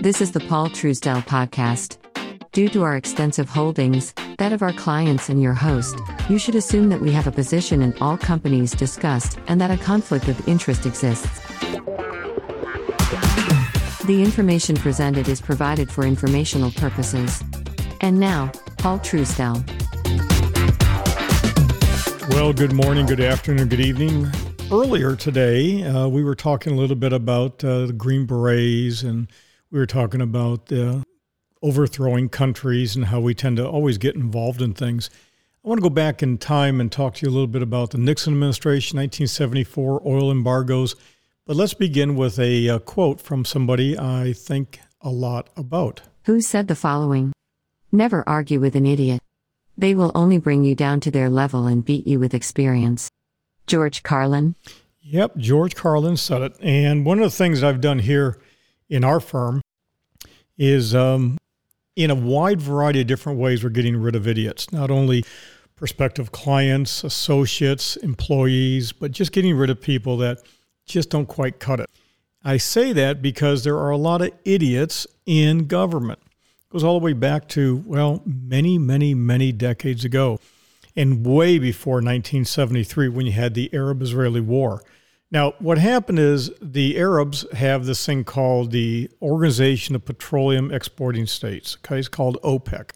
This is the Paul Truesdell podcast. Due to our extensive holdings, that of our clients and your host, you should assume that we have a position in all companies discussed and that a conflict of interest exists. The information presented is provided for informational purposes. And now, Paul Truesdell. Well, good morning, good afternoon, good evening. Earlier today, uh, we were talking a little bit about uh, the Green Berets and we were talking about uh, overthrowing countries and how we tend to always get involved in things. I want to go back in time and talk to you a little bit about the Nixon administration, 1974, oil embargoes. But let's begin with a, a uh, quote from somebody I think a lot about. Who said the following Never argue with an idiot. They will only bring you down to their level and beat you with experience. George Carlin. Yep, George Carlin said it. And one of the things I've done here in our firm is um, in a wide variety of different ways, we're getting rid of idiots. Not only prospective clients, associates, employees, but just getting rid of people that just don't quite cut it. I say that because there are a lot of idiots in government. It goes all the way back to, well, many, many, many decades ago, and way before 1973 when you had the Arab Israeli War. Now, what happened is the Arabs have this thing called the Organization of Petroleum Exporting States. Okay, it's called OPEC.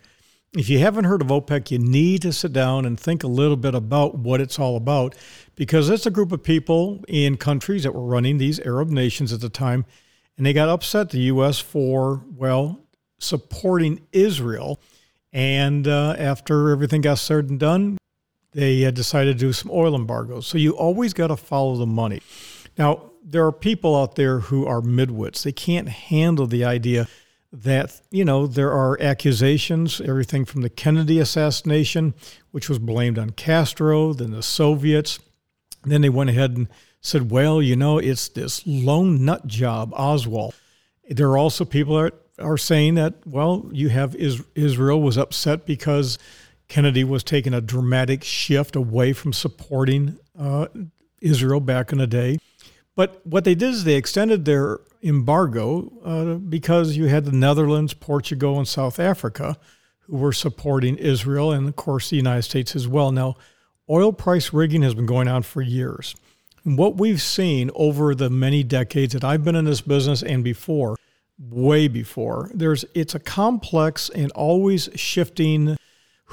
If you haven't heard of OPEC, you need to sit down and think a little bit about what it's all about because it's a group of people in countries that were running these Arab nations at the time, and they got upset the U.S. for, well, supporting Israel. And uh, after everything got said and done, they uh, decided to do some oil embargoes. So you always got to follow the money. Now, there are people out there who are midwits. They can't handle the idea that, you know, there are accusations, everything from the Kennedy assassination, which was blamed on Castro, then the Soviets. Then they went ahead and said, well, you know, it's this lone nut job, Oswald. There are also people that are saying that, well, you have Israel was upset because Kennedy was taking a dramatic shift away from supporting uh, Israel back in the day. But what they did is they extended their embargo uh, because you had the Netherlands, Portugal, and South Africa who were supporting Israel, and of course the United States as well. Now, oil price rigging has been going on for years. And what we've seen over the many decades that I've been in this business and before, way before, there's it's a complex and always shifting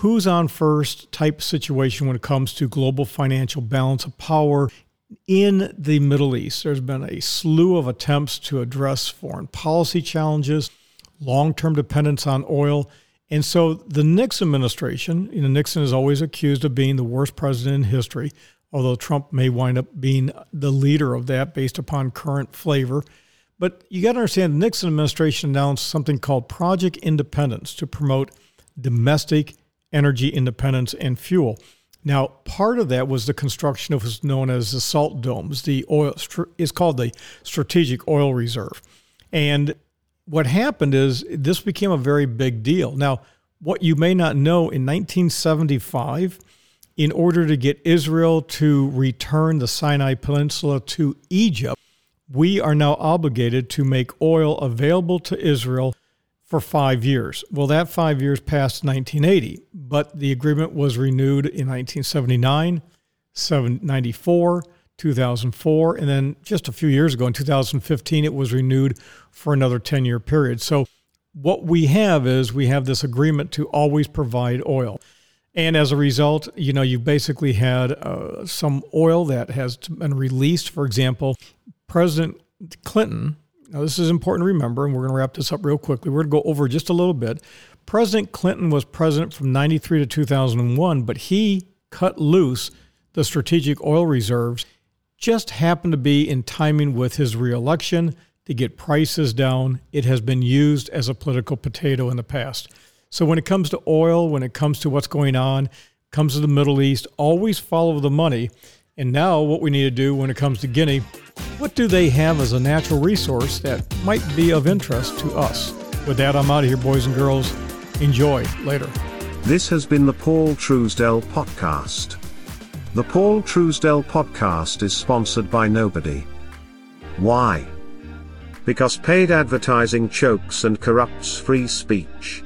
who's on first type situation when it comes to global financial balance of power in the Middle East. There's been a slew of attempts to address foreign policy challenges, long term dependence on oil. And so the Nixon administration, you know, Nixon is always accused of being the worst president in history, although Trump may wind up being the leader of that based upon current flavor. But you got to understand the Nixon administration announced something called Project Independence to promote domestic energy independence and fuel. Now, part of that was the construction of what's known as the salt domes. The oil is called the Strategic Oil Reserve. And what happened is this became a very big deal. Now, what you may not know in 1975, in order to get Israel to return the Sinai Peninsula to Egypt, we are now obligated to make oil available to Israel for five years. Well, that five years passed 1980, but the agreement was renewed in 1979, 794, 2004, and then just a few years ago in 2015, it was renewed for another 10 year period. So, what we have is we have this agreement to always provide oil. And as a result, you know, you've basically had uh, some oil that has been released. For example, President Clinton now, this is important to remember, and we're going to wrap this up real quickly. We're going to go over just a little bit. President Clinton was president from 93 to 2001, but he cut loose the strategic oil reserves, just happened to be in timing with his reelection to get prices down. It has been used as a political potato in the past. So when it comes to oil, when it comes to what's going on, comes to the Middle East, always follow the money. And now what we need to do when it comes to Guinea, what do they have as a natural resource that might be of interest to us? With that, I'm out of here, boys and girls. Enjoy. Later. This has been the Paul Truesdell Podcast. The Paul Truesdell Podcast is sponsored by nobody. Why? Because paid advertising chokes and corrupts free speech.